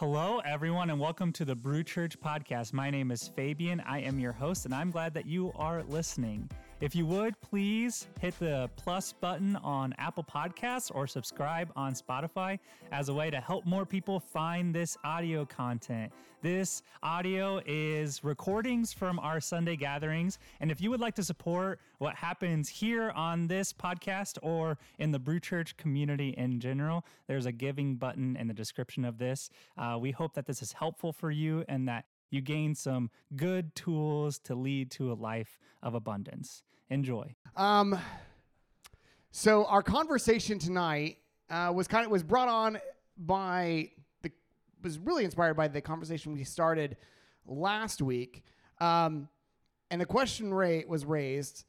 Hello, everyone, and welcome to the Brew Church podcast. My name is Fabian. I am your host, and I'm glad that you are listening. If you would, please hit the plus button on Apple Podcasts or subscribe on Spotify as a way to help more people find this audio content. This audio is recordings from our Sunday gatherings. And if you would like to support what happens here on this podcast or in the Brew Church community in general, there's a giving button in the description of this. Uh, we hope that this is helpful for you and that you gain some good tools to lead to a life of abundance. Enjoy. Um, so our conversation tonight uh, was kind of was brought on by the was really inspired by the conversation we started last week, um, and the question rate was raised.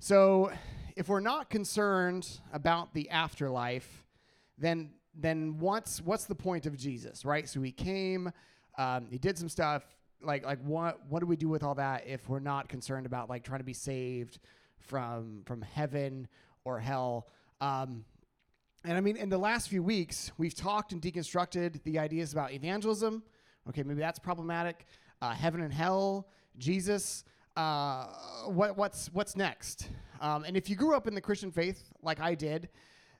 So, if we're not concerned about the afterlife, then then what's what's the point of Jesus, right? So he came, um, he did some stuff, like like what what do we do with all that if we're not concerned about like trying to be saved from from heaven or hell. Um and i mean in the last few weeks we've talked and deconstructed the ideas about evangelism. Okay maybe that's problematic. Uh, heaven and hell jesus. Uh, what, what's what's next? Um, and if you grew up in the christian faith like i did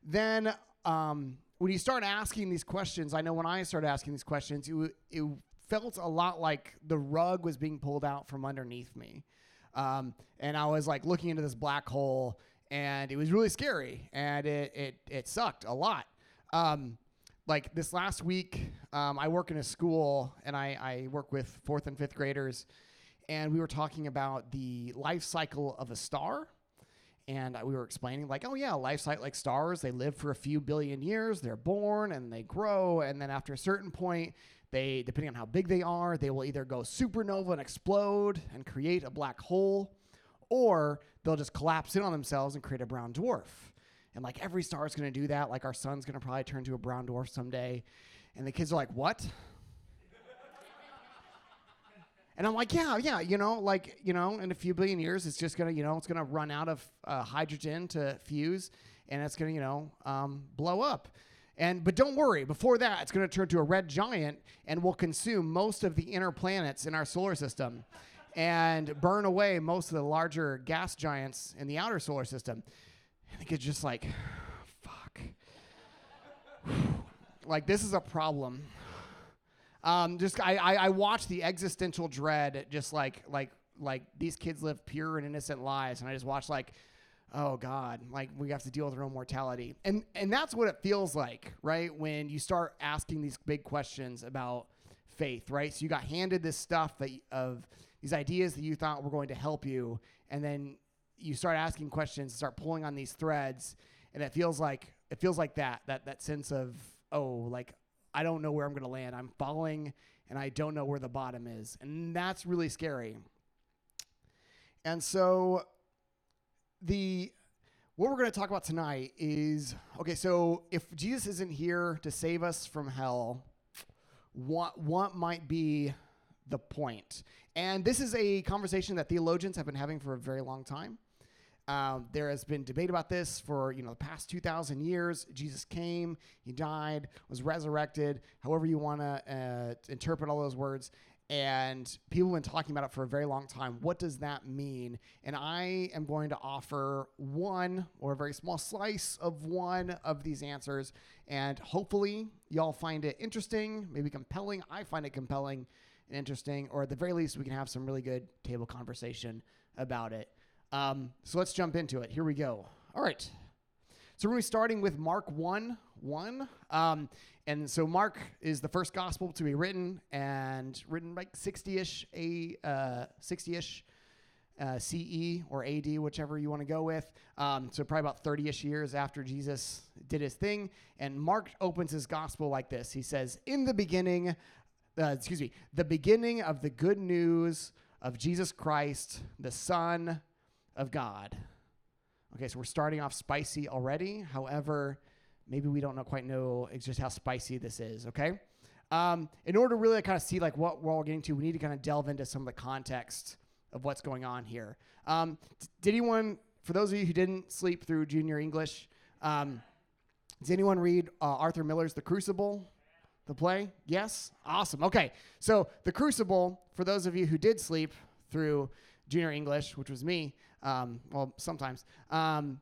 then um, when you start asking these questions i know when i started asking these questions it, it felt a lot like the rug was being pulled out from underneath me. Um, and I was like looking into this black hole, and it was really scary, and it it it sucked a lot. Um, like this last week, um, I work in a school, and I, I work with fourth and fifth graders, and we were talking about the life cycle of a star. And we were explaining, like, oh yeah, life cycle like stars, they live for a few billion years. They're born and they grow, and then after a certain point, they, depending on how big they are, they will either go supernova and explode and create a black hole, or they'll just collapse in on themselves and create a brown dwarf. And like every star is going to do that. Like our sun's going to probably turn to a brown dwarf someday. And the kids are like, what? And I'm like, yeah, yeah, you know, like, you know, in a few billion years, it's just gonna, you know, it's gonna run out of uh, hydrogen to fuse, and it's gonna, you know, um, blow up. And but don't worry, before that, it's going to turn to a red giant and will consume most of the inner planets in our solar system and burn away most of the larger gas giants in the outer solar system. I think it's just like, fuck. like this is a problem. Um, just I, I I watch the existential dread, just like like like these kids live pure and innocent lives, and I just watch like oh god like we have to deal with our own mortality. And and that's what it feels like right? When you start asking these big questions about faith right? So you got handed this stuff that of these ideas that you thought were going to help you and then you start asking questions start pulling on these threads and it feels like it feels like that that that sense of oh like i don't know where i'm going to land. I'm falling and i don't know where the bottom is. And that's really scary. And so the what we're going to talk about tonight is okay. So if Jesus isn't here to save us from hell, what what might be the point? And this is a conversation that theologians have been having for a very long time. Um, there has been debate about this for you know the past 2,000 years. Jesus came, he died, was resurrected, however you want to uh, interpret all those words and people have been talking about it for a very long time. What does that mean? And I am going to offer one or a very small slice of one of these answers. And hopefully, y'all find it interesting, maybe compelling. I find it compelling and interesting, or at the very least, we can have some really good table conversation about it. Um, so let's jump into it. Here we go. All right. So we're going to be starting with Mark 1 1. Um, and so Mark is the first gospel to be written and written like 60 ish, a uh, 60 ish. Uh, CE or AD, whichever you want to go with. Um, so probably about 30-ish years after Jesus did his thing. And Mark opens his gospel like this. He says, "In the beginning, uh, excuse me, the beginning of the good news of Jesus Christ, the Son of God." Okay, so we're starting off spicy already. However, maybe we don't know, quite know just how spicy this is. Okay, um, in order to really kind of see like what we're all getting to, we need to kind of delve into some of the context of what's going on here. Um, did anyone, for those of you who didn't sleep through junior English, um, does anyone read uh, Arthur Miller's The Crucible? The play? Yes? Awesome. Okay. So, The Crucible, for those of you who did sleep through junior English, which was me, um, well, sometimes, um,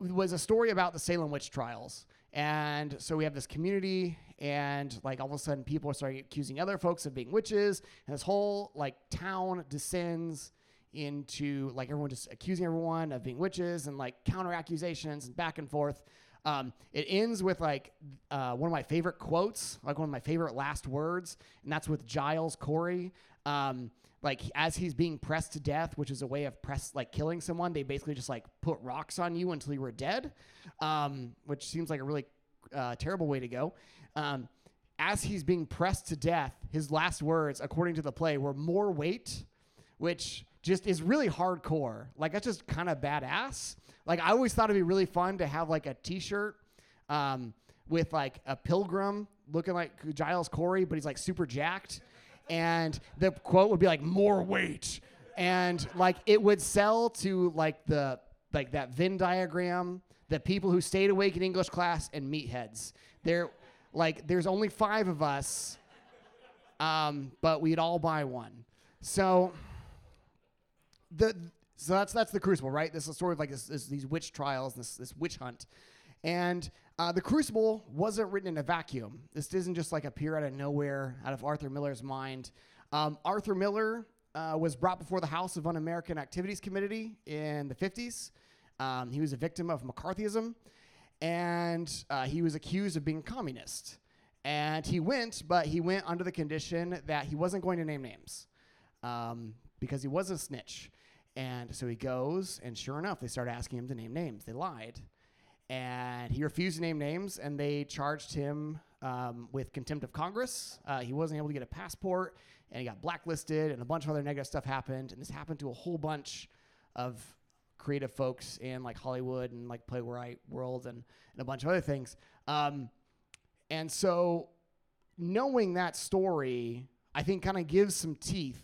was a story about the Salem witch trials. And so we have this community, and like all of a sudden, people are starting accusing other folks of being witches, and this whole like town descends into like everyone just accusing everyone of being witches and like counter accusations and back and forth. Um, it ends with like uh, one of my favorite quotes, like one of my favorite last words, and that's with Giles Corey. Um, like as he's being pressed to death, which is a way of press like killing someone, they basically just like put rocks on you until you were dead, um, which seems like a really uh, terrible way to go. Um, as he's being pressed to death, his last words, according to the play, were "more weight," which just is really hardcore. Like that's just kind of badass. Like I always thought it'd be really fun to have like a T-shirt um, with like a pilgrim looking like Giles Corey, but he's like super jacked, and the quote would be like "more weight," and like it would sell to like the like that Venn diagram, the people who stayed awake in English class and meatheads. There, like, there's only five of us, um, but we'd all buy one. So the so that's that's the crucible, right? This is sort of like this, this, these witch trials, this this witch hunt, and uh, the crucible wasn't written in a vacuum. This doesn't just like appear out of nowhere, out of Arthur Miller's mind. Um, Arthur Miller uh, was brought before the House of Un-American Activities Committee in the 50s. Um, he was a victim of McCarthyism, and uh, he was accused of being communist. And he went, but he went under the condition that he wasn't going to name names um, because he was a snitch. And so he goes, and sure enough, they start asking him to name names. They lied. And he refused to name names, and they charged him um, with contempt of Congress. Uh, he wasn't able to get a passport, and he got blacklisted, and a bunch of other negative stuff happened. And this happened to a whole bunch of creative folks in like Hollywood and like playwright world and, and a bunch of other things. Um, and so knowing that story, I think kind of gives some teeth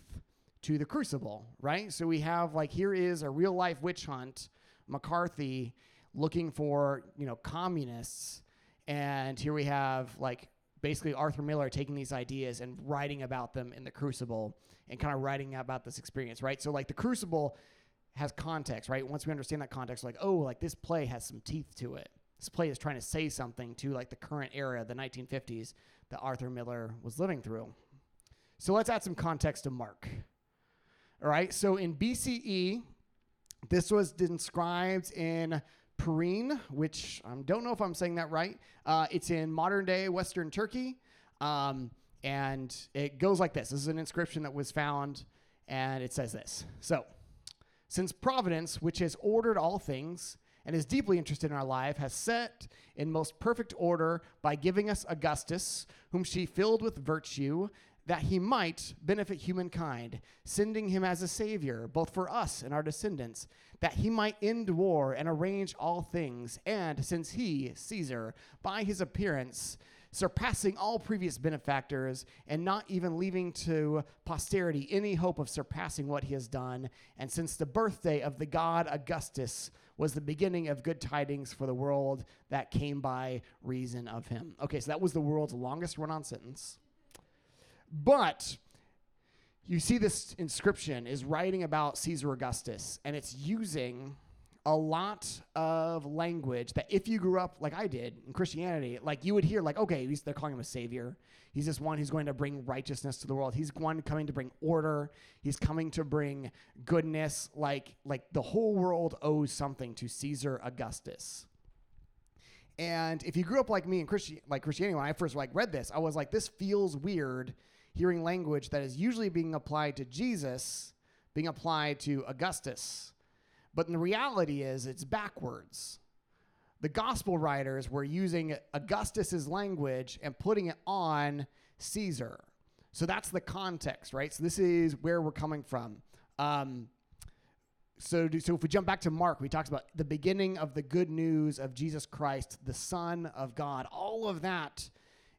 to the crucible, right? So we have like here is a real life witch hunt, McCarthy looking for, you know, communists. And here we have like basically Arthur Miller taking these ideas and writing about them in the crucible and kind of writing about this experience, right? So like the crucible has context, right? Once we understand that context, like, oh, like this play has some teeth to it. This play is trying to say something to like the current era, the 1950s that Arthur Miller was living through. So let's add some context to Mark. All right, so in BCE, this was inscribed in Perin, which I don't know if I'm saying that right. Uh, it's in modern day Western Turkey. Um, and it goes like this this is an inscription that was found, and it says this. So, since Providence, which has ordered all things and is deeply interested in our life, has set in most perfect order by giving us Augustus, whom she filled with virtue, that he might benefit humankind, sending him as a savior, both for us and our descendants, that he might end war and arrange all things, and since he, Caesar, by his appearance, surpassing all previous benefactors, and not even leaving to posterity any hope of surpassing what he has done, and since the birthday of the god Augustus was the beginning of good tidings for the world that came by reason of him. Okay, so that was the world's longest run on sentence. But you see this inscription is writing about Caesar Augustus, and it's using a lot of language that if you grew up like I did in Christianity, like you would hear, like, okay, they're calling him a savior. He's this one who's going to bring righteousness to the world. He's one coming to bring order. He's coming to bring goodness. Like, like the whole world owes something to Caesar Augustus. And if you grew up like me in Christi- like Christianity, when I first like read this, I was like, this feels weird hearing language that is usually being applied to Jesus being applied to Augustus. But the reality is it's backwards. The gospel writers were using Augustus's language and putting it on Caesar. So that's the context, right? So this is where we're coming from. Um, so, do, so if we jump back to Mark, we talked about the beginning of the good news of Jesus Christ, the Son of God. All of that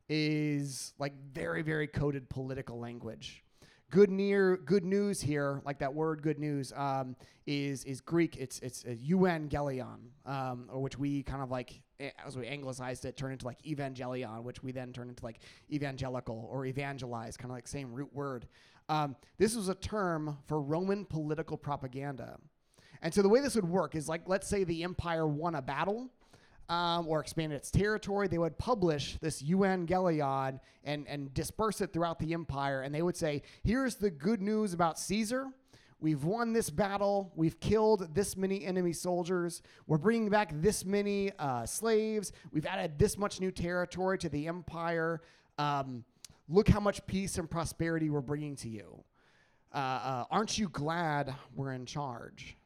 is like very, very coded political language. Good near good news here, like that word "good news," um, is is Greek. It's it's a euangelion, um, or which we kind of like as we anglicized it, turned into like evangelion, which we then turned into like evangelical or evangelize, kind of like same root word. Um, this was a term for Roman political propaganda. And so the way this would work is like, let's say the empire won a battle um, or expand its territory, they would publish this evangelion and, and disperse it throughout the empire. And they would say, here's the good news about Caesar. We've won this battle. We've killed this many enemy soldiers. We're bringing back this many uh, slaves. We've added this much new territory to the empire. Um, look how much peace and prosperity we're bringing to you. Uh, uh, aren't you glad we're in charge?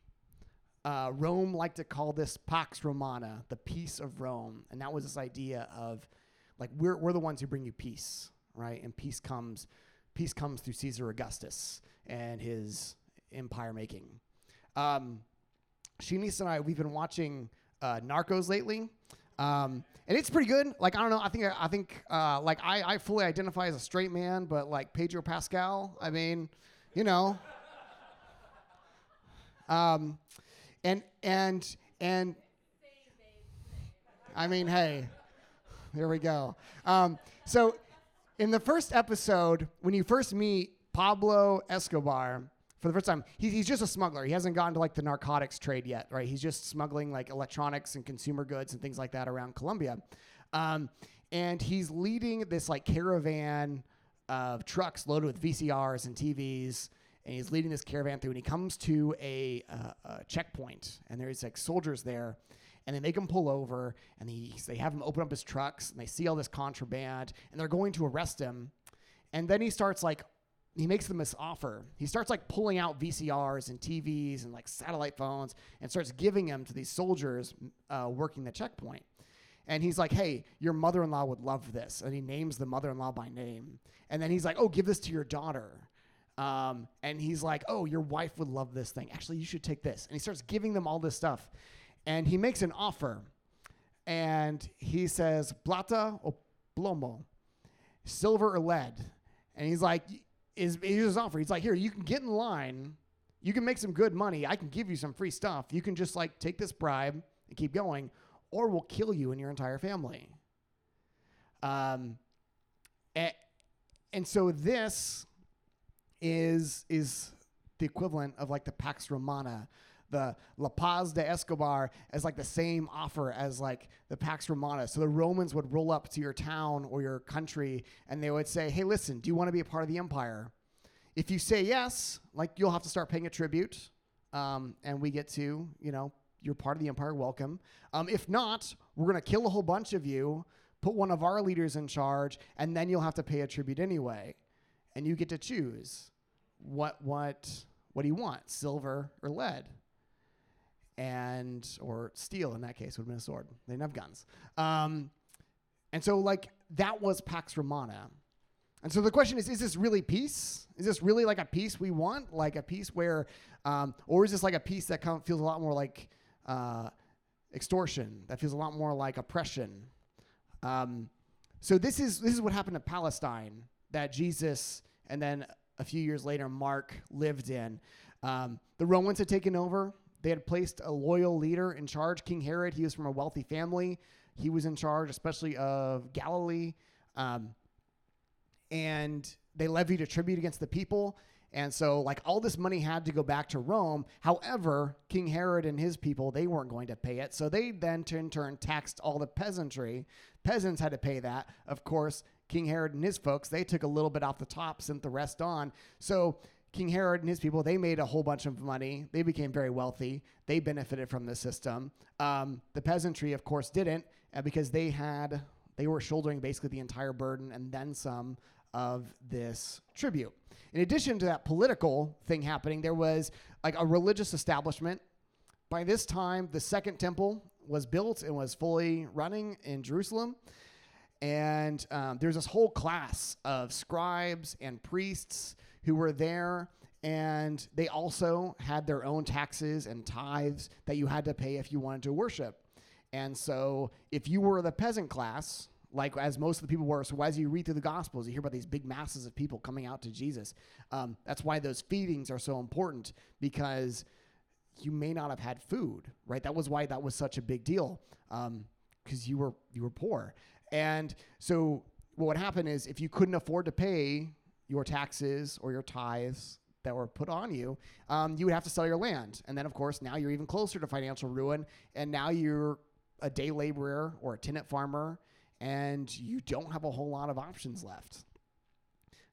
Uh, Rome liked to call this Pax Romana, the peace of Rome. And that was this idea of like we're, we're the ones who bring you peace, right? And peace comes peace comes through Caesar Augustus and his empire making. Um, and I, we've been watching uh, Narcos lately. Um, and it's pretty good. Like I don't know. I think I think uh, like I, I fully identify as a straight man, but like Pedro Pascal, I mean, you know. Um, and and and I mean, hey, there we go. Um, so, in the first episode, when you first meet Pablo Escobar for the first time, he, he's just a smuggler. He hasn't gotten to like the narcotics trade yet, right? He's just smuggling like electronics and consumer goods and things like that around Colombia. Um, and he's leading this like caravan of trucks loaded with VCRs and TVs and he's leading this caravan through, and he comes to a, uh, a checkpoint, and there's like soldiers there, and they make him pull over, and he, they have him open up his trucks, and they see all this contraband, and they're going to arrest him, and then he starts like he makes them this offer. He starts like pulling out VCRs and TVs and like satellite phones and starts giving them to these soldiers uh, working the checkpoint. And he's like, hey, your mother in law would love this. And he names the mother in law by name. And then he's like, oh, give this to your daughter. Um, and he's like, "Oh, your wife would love this thing. Actually, you should take this." And he starts giving them all this stuff, and he makes an offer, and he says, "Plata o plomo, silver or lead." And he's like, "Is here's his offer?" He's like, "Here, you can get in line. You can make some good money. I can give you some free stuff. You can just like take this bribe and keep going, or we'll kill you and your entire family." Um, and, and so this is is the equivalent of like the Pax Romana. The La Paz de Escobar as like the same offer as like the Pax Romana. So the Romans would roll up to your town or your country and they would say, Hey, listen, do you want to be a part of the empire? If you say yes, like you'll have to start paying a tribute. Um, and we get to, you know, you're part of the empire, welcome. Um, if not, we're to kill a whole bunch of you, put one of our leaders in charge, and then you'll have to pay a tribute anyway. And you get to choose what what what do you want? Silver or lead? And or steel in that case would have been a sword. They didn't have guns. Um, and so like that was Pax Romana. And so the question is, is this really peace? Is this really like a peace we want? Like a peace where, um, or is this like a peace that feels a lot more like uh, extortion? That feels a lot more like oppression. Um, so this is this is what happened to Palestine that Jesus and then a few years later Mark lived in. Um, the Romans had taken over. They had placed a loyal leader in charge, King Herod. He was from a wealthy family. He was in charge, especially of Galilee. Um, and they levied a tribute against the people. And so, like, all this money had to go back to Rome. However, King Herod and his people, they weren't going to pay it. So they then, in turn, taxed all the peasantry. Peasants had to pay that. Of course, King Herod and his folks, they took a little bit off the top, sent the rest on. So King Herod and his people, they made a whole bunch of money. They became very wealthy. They benefited from the system. Um, the peasantry, of course, didn't uh, because they had they were shouldering basically the entire burden and then some of this tribute. In addition to that political thing happening, there was like a religious establishment. By this time, the second temple was built and was fully running in Jerusalem. And um, there's this whole class of scribes and priests who were there. And they also had their own taxes and tithes that you had to pay if you wanted to worship. And so, if you were the peasant class, like as most of the people were, so as you read through the Gospels, you hear about these big masses of people coming out to Jesus. Um, that's why those feedings are so important because you may not have had food, right? That was why that was such a big deal. Um, because you were you were poor. And so what would happen is if you couldn't afford to pay your taxes or your tithes that were put on you, um, you would have to sell your land. And then, of course, now you're even closer to financial ruin. And now you're a day laborer or a tenant farmer, and you don't have a whole lot of options left.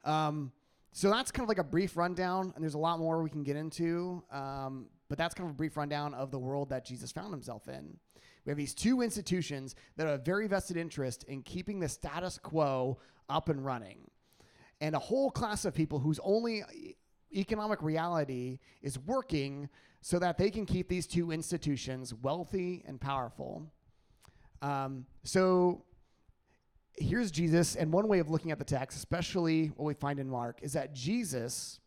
Um, so that's kind of like a brief rundown, and there's a lot more we can get into. Um, but that's kind of a brief rundown of the world that Jesus found himself in. We have these two institutions that have a very vested interest in keeping the status quo up and running, and a whole class of people whose only economic reality is working so that they can keep these two institutions wealthy and powerful. Um, so here's Jesus, and one way of looking at the text, especially what we find in Mark, is that Jesus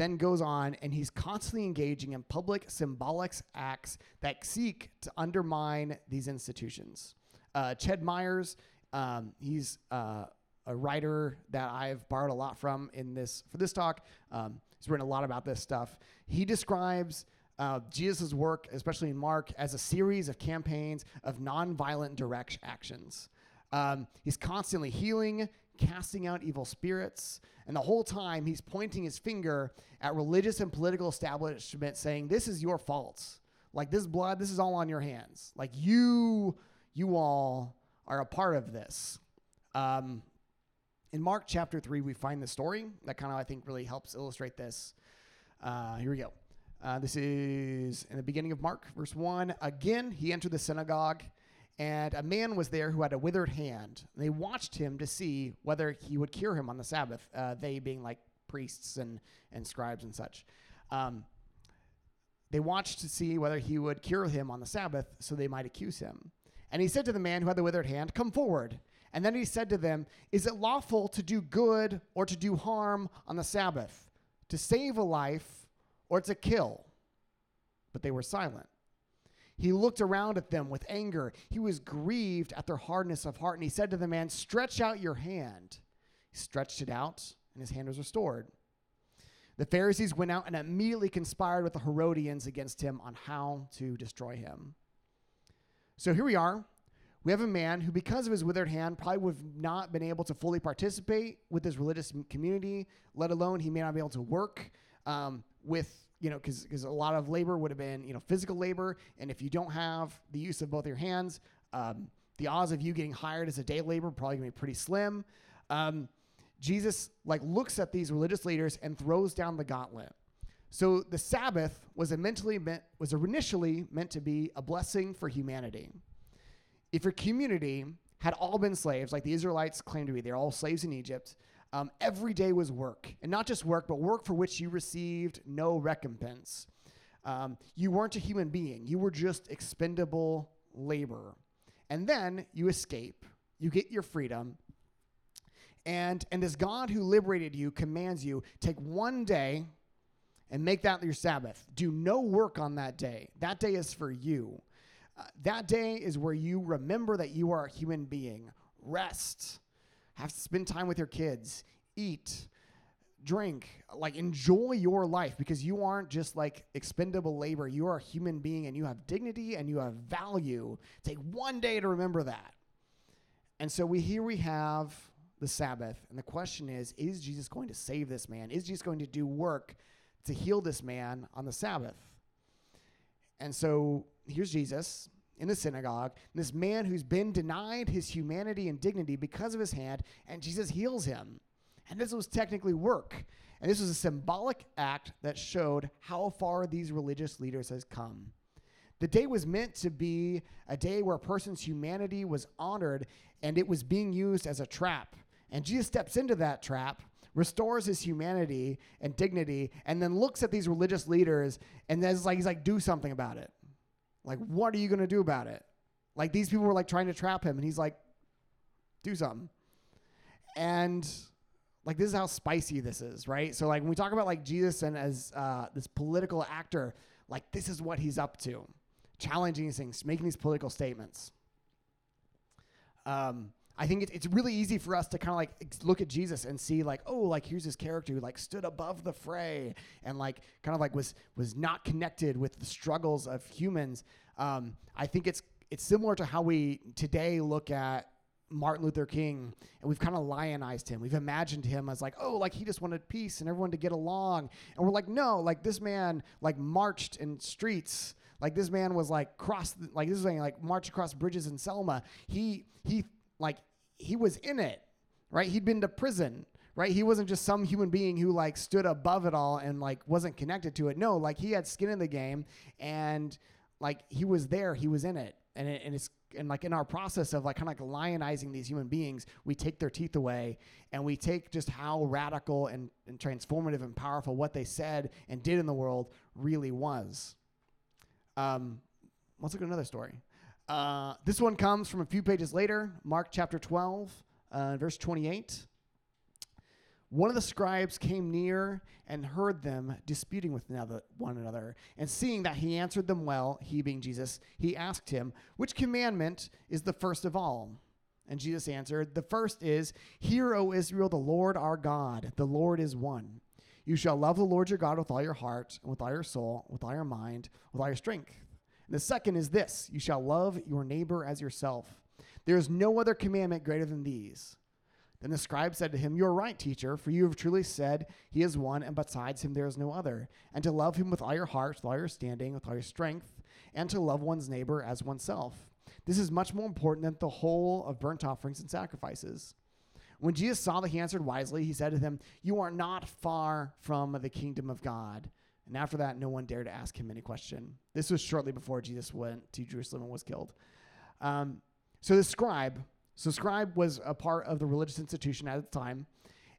then goes on and he's constantly engaging in public symbolic acts that seek to undermine these institutions. Uh, Ched Myers, um, he's uh, a writer that I've borrowed a lot from in this for this talk. Um, he's written a lot about this stuff. He describes uh, Jesus' work, especially in Mark, as a series of campaigns of nonviolent direct actions. Um, he's constantly healing, casting out evil spirits, and the whole time he's pointing his finger at religious and political establishment, saying, "This is your fault. Like this blood, this is all on your hands. Like you, you all are a part of this." Um, in Mark chapter three, we find the story that kind of I think really helps illustrate this. Uh, here we go. Uh, this is in the beginning of Mark, verse 1. Again, he entered the synagogue, and a man was there who had a withered hand. They watched him to see whether he would cure him on the Sabbath, uh, they being like priests and, and scribes and such. Um, they watched to see whether he would cure him on the Sabbath so they might accuse him. And he said to the man who had the withered hand, Come forward. And then he said to them, Is it lawful to do good or to do harm on the Sabbath, to save a life or to kill. But they were silent. He looked around at them with anger. He was grieved at their hardness of heart. And he said to the man, Stretch out your hand. He stretched it out, and his hand was restored. The Pharisees went out and immediately conspired with the Herodians against him on how to destroy him. So here we are. We have a man who, because of his withered hand, probably would have not been able to fully participate with his religious community, let alone he may not be able to work um, with you know because because a lot of labor would have been you know physical labor. And if you don't have the use of both your hands um, the odds of you getting hired as a day laborer probably gonna be pretty slim. Um, jesus like looks at these religious leaders and throws down the gauntlet. So the sabbath was mentally meant was initially meant to be a blessing for humanity. If your community had all been slaves like the israelites claimed to be they're all slaves in egypt um, every day was work, and not just work, but work for which you received no recompense. Um, you weren't a human being, you were just expendable labor. And then you escape, you get your freedom, and, and this God who liberated you commands you take one day and make that your Sabbath. Do no work on that day. That day is for you. Uh, that day is where you remember that you are a human being. Rest have to spend time with your kids, eat, drink, like enjoy your life because you aren't just like expendable labor. You are a human being and you have dignity and you have value. Take one day to remember that. And so we here we have the Sabbath, and the question is: Is Jesus going to save this man? Is Jesus going to do work to heal this man on the Sabbath? And so here's Jesus in the synagogue, this man who's been denied his humanity and dignity because of his hand, and Jesus heals him. And this was technically work. And this was a symbolic act that showed how far these religious leaders has come. The day was meant to be a day where a person's humanity was honored and it was being used as a trap. And Jesus steps into that trap, restores his humanity and dignity, and then looks at these religious leaders and then like he's like, do something about it. Like, what are you going to do about it? Like, these people were like trying to trap him, and he's like, do something. And like, this is how spicy this is, right? So, like, when we talk about like Jesus and as uh, this political actor, like, this is what he's up to challenging these things, making these political statements. Um, I think it, it's really easy for us to kind of like look at Jesus and see like, oh, like here's this character who like stood above the fray and like kind of like was was not connected with the struggles of humans. Um, I think it's it's similar to how we today look at Martin Luther King and we've kind of lionized him. We've imagined him as like, oh, like he just wanted peace and everyone to get along. And we're like, no, like this man like marched in streets. Like this man was like cross like this is like marched across bridges in Selma. He he like he was in it, right? He'd been to prison right? He wasn't just some human being who like stood above it all and like wasn't connected to it. No, like he had skin in the game and like he was there, he was in it. And, it, and it's and like in our process of like kind of like lionizing these human beings, we take their teeth away and we take just how radical and, and transformative and powerful what they said and did in the world really was. Um, let's look at another story. Uh, this one comes from a few pages later, Mark chapter 12, uh, verse 28. One of the scribes came near and heard them disputing with one another. And seeing that he answered them well, he being Jesus, he asked him, Which commandment is the first of all? And Jesus answered, The first is, Hear, O Israel, the Lord our God, the Lord is one. You shall love the Lord your God with all your heart, and with all your soul, with all your mind, with all your strength. And the second is this You shall love your neighbor as yourself. There is no other commandment greater than these. Then the scribe said to him, You are right, teacher, for you have truly said, He is one, and besides him there is no other. And to love him with all your heart, with all your standing, with all your strength, and to love one's neighbor as oneself. This is much more important than the whole of burnt offerings and sacrifices. When Jesus saw that he answered wisely, he said to them, You are not far from the kingdom of God. And after that, no one dared to ask him any question. This was shortly before Jesus went to Jerusalem and was killed. Um, so the scribe so scribe was a part of the religious institution at the time.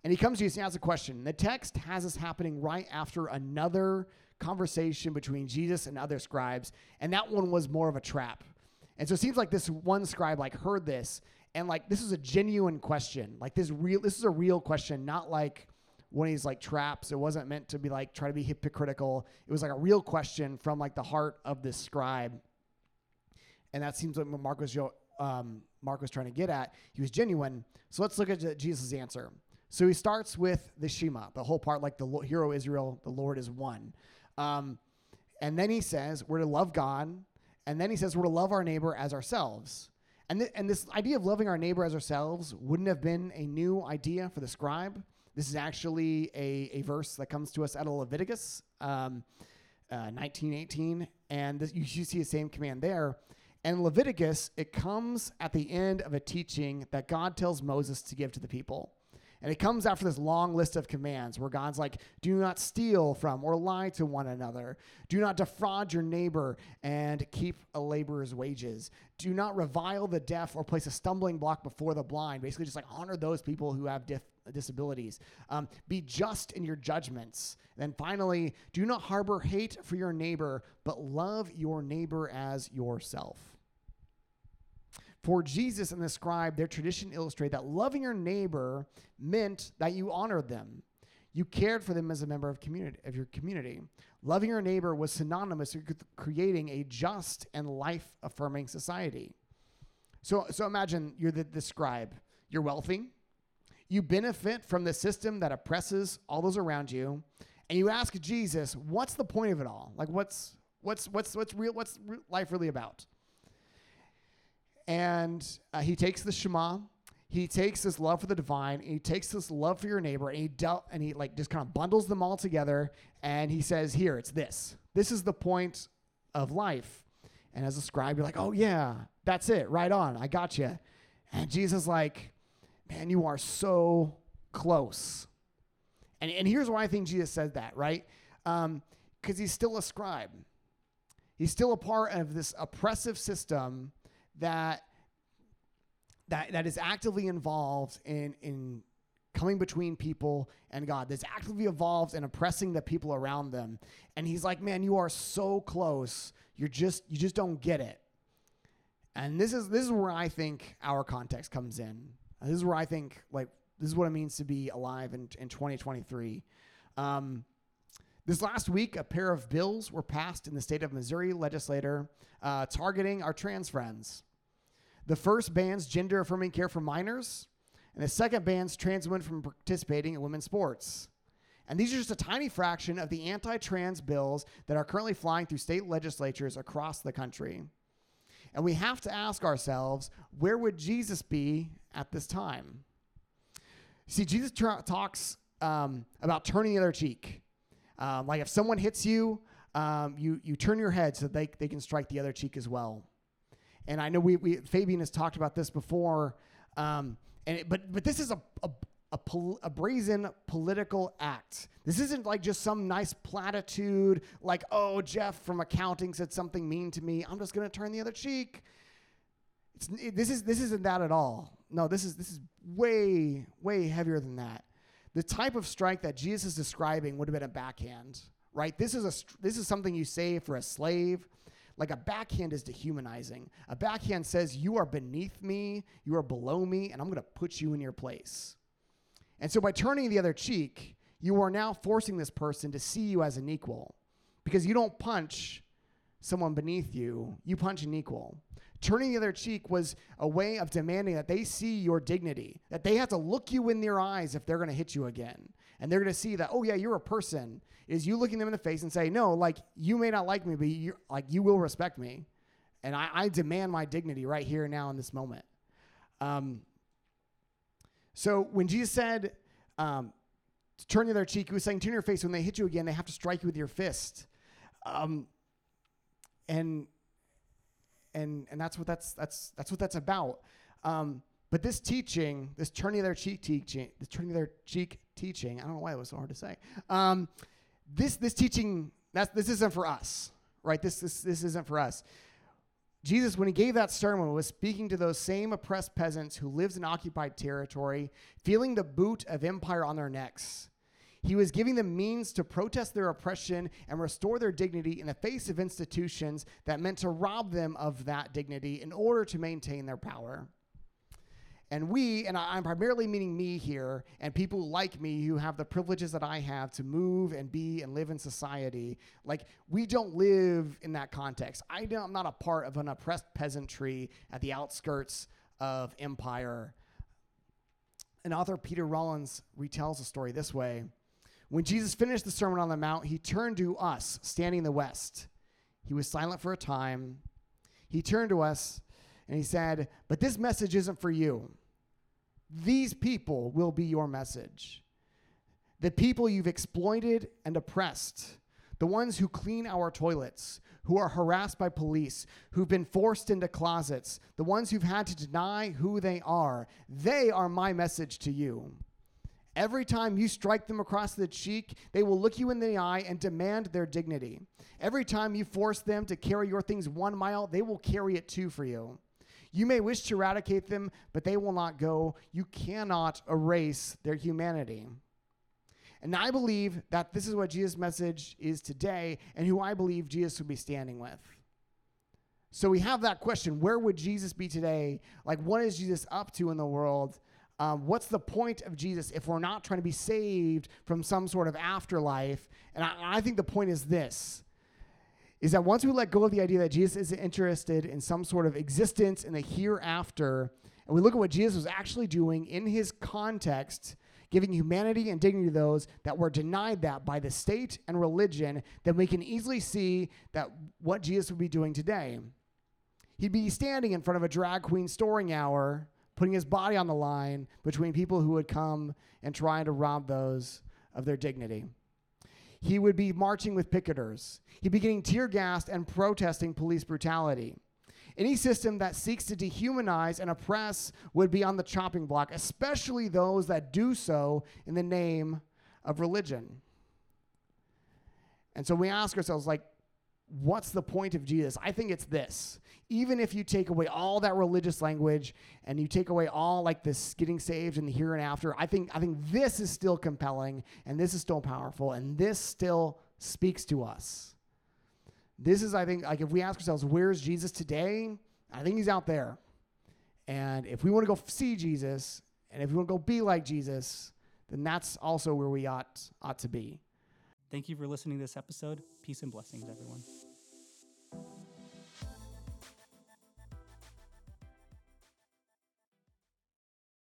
And he comes to you and asks a question. The text has this happening right after another conversation between Jesus and other scribes, and that one was more of a trap. And so it seems like this one scribe like heard this, and like this is a genuine question. Like this real this is a real question, not like one of these like traps. It wasn't meant to be like try to be hypocritical. It was like a real question from like the heart of this scribe. And that seems like what Mark was um, Mark was trying to get at. He was genuine. So let's look at Jesus' answer. So he starts with the Shema, the whole part, like the hero Israel, the Lord is one. Um, and then he says we're to love God. And then he says we're to love our neighbor as ourselves. And, th- and this idea of loving our neighbor as ourselves wouldn't have been a new idea for the scribe. This is actually a, a verse that comes to us out of Leviticus um, uh, 1918. And this, you see the same command there. And Leviticus, it comes at the end of a teaching that God tells Moses to give to the people. And it comes after this long list of commands where God's like, do not steal from or lie to one another. Do not defraud your neighbor and keep a laborer's wages. Do not revile the deaf or place a stumbling block before the blind. Basically, just like honor those people who have dif- disabilities. Um, be just in your judgments. And then finally, do not harbor hate for your neighbor, but love your neighbor as yourself. For Jesus and the scribe, their tradition illustrated that loving your neighbor meant that you honored them. You cared for them as a member of community of your community. Loving your neighbor was synonymous with creating a just and life-affirming society. So, so imagine you're the, the scribe. You're wealthy. You benefit from the system that oppresses all those around you, and you ask Jesus, "What's the point of it all? Like, what's what's what's what's real? What's life really about?" and uh, he takes the Shema. He takes this love for the divine. he takes this love for your neighbor, and he del- and he like just kind of bundles them all together. And he says, "Here, it's this. This is the point of life." And as a scribe, you're like, "Oh yeah, that's it. Right on. I got you." And Jesus like, "Man, you are so close." And and here's why I think Jesus said that, right? Because um, he's still a scribe. He's still a part of this oppressive system that that that is actively involved in in coming between people and God. That's actively involved in oppressing the people around them. And he's like, "Man, you are so close. You're just you just don't get it." And this is this is where I think our context comes in. This is where I think like this is what it means to be alive in, in 2023. Um, this last week, a pair of bills were passed in the state of Missouri legislature uh, targeting our trans friends. The first bans gender affirming care for minors, and the second bans trans women from participating in women's sports. And these are just a tiny fraction of the anti trans bills that are currently flying through state legislatures across the country. And we have to ask ourselves, where would Jesus be at this time? See, Jesus tra- talks um, about turning the other cheek. Um, like if someone hits you, um, you you turn your head so they, they can strike the other cheek as well. And I know we, we Fabian has talked about this before, um, and it, but but this is a a, a, pol- a brazen political act. This isn't like just some nice platitude, like oh Jeff from accounting said something mean to me. I'm just gonna turn the other cheek. It's, it, this is this isn't that at all. No, this is this is way way heavier than that. The type of strike that Jesus is describing would have been a backhand, right? This is a this is something you say for a slave. Like a backhand is dehumanizing. A backhand says you are beneath me, you are below me, and I'm going to put you in your place. And so by turning the other cheek, you are now forcing this person to see you as an equal because you don't punch someone beneath you, you punch an equal. Turning the other cheek was a way of demanding that they see your dignity, that they have to look you in their eyes if they're going to hit you again. And they're going to see that, oh, yeah, you're a person. Is you looking them in the face and say, no, like, you may not like me, but you like, you will respect me. And I, I, demand my dignity right here now in this moment. Um, so when Jesus said, um, turn the other cheek, he was saying, turn your face. When they hit you again, they have to strike you with your fist. Um, and and and that's what that's that's that's what that's about. Um, but this teaching, this turning their cheek teaching, this turning their cheek teaching, I don't know why it was so hard to say. Um, this this teaching that's this isn't for us, right? This this this isn't for us. Jesus, when he gave that sermon, was speaking to those same oppressed peasants who lived in occupied territory, feeling the boot of empire on their necks. He was giving them means to protest their oppression and restore their dignity in the face of institutions that meant to rob them of that dignity in order to maintain their power. And we, and I'm primarily meaning me here, and people like me who have the privileges that I have to move and be and live in society, like we don't live in that context. I am not a part of an oppressed peasantry at the outskirts of empire. And author Peter Rollins retells the story this way when Jesus finished the Sermon on the Mount, he turned to us, standing in the west. He was silent for a time. He turned to us and he said, But this message isn't for you. These people will be your message. The people you've exploited and oppressed, the ones who clean our toilets, who are harassed by police, who've been forced into closets, the ones who've had to deny who they are, they are my message to you. Every time you strike them across the cheek, they will look you in the eye and demand their dignity. Every time you force them to carry your things one mile, they will carry it two for you. You may wish to eradicate them, but they will not go. You cannot erase their humanity. And I believe that this is what Jesus' message is today and who I believe Jesus would be standing with. So we have that question where would Jesus be today? Like, what is Jesus up to in the world? Um, what's the point of Jesus if we're not trying to be saved from some sort of afterlife? And I, I think the point is this is that once we let go of the idea that Jesus isn't interested in some sort of existence in the hereafter, and we look at what Jesus was actually doing in his context, giving humanity and dignity to those that were denied that by the state and religion, then we can easily see that what Jesus would be doing today. He'd be standing in front of a drag queen storing hour putting his body on the line between people who would come and trying to rob those of their dignity. He would be marching with picketers. He'd be getting tear gassed and protesting police brutality. Any system that seeks to dehumanize and oppress would be on the chopping block, especially those that do so in the name of religion. And so we ask ourselves, like, what's the point of Jesus? I think it's this. Even if you take away all that religious language and you take away all like this getting saved and the here and after, I think I think this is still compelling and this is still powerful and this still speaks to us. This is I think like if we ask ourselves where's Jesus today? I think he's out there. And if we want to go see Jesus and if we want to go be like Jesus, then that's also where we ought ought to be. Thank you for listening to this episode. Peace and blessings, everyone.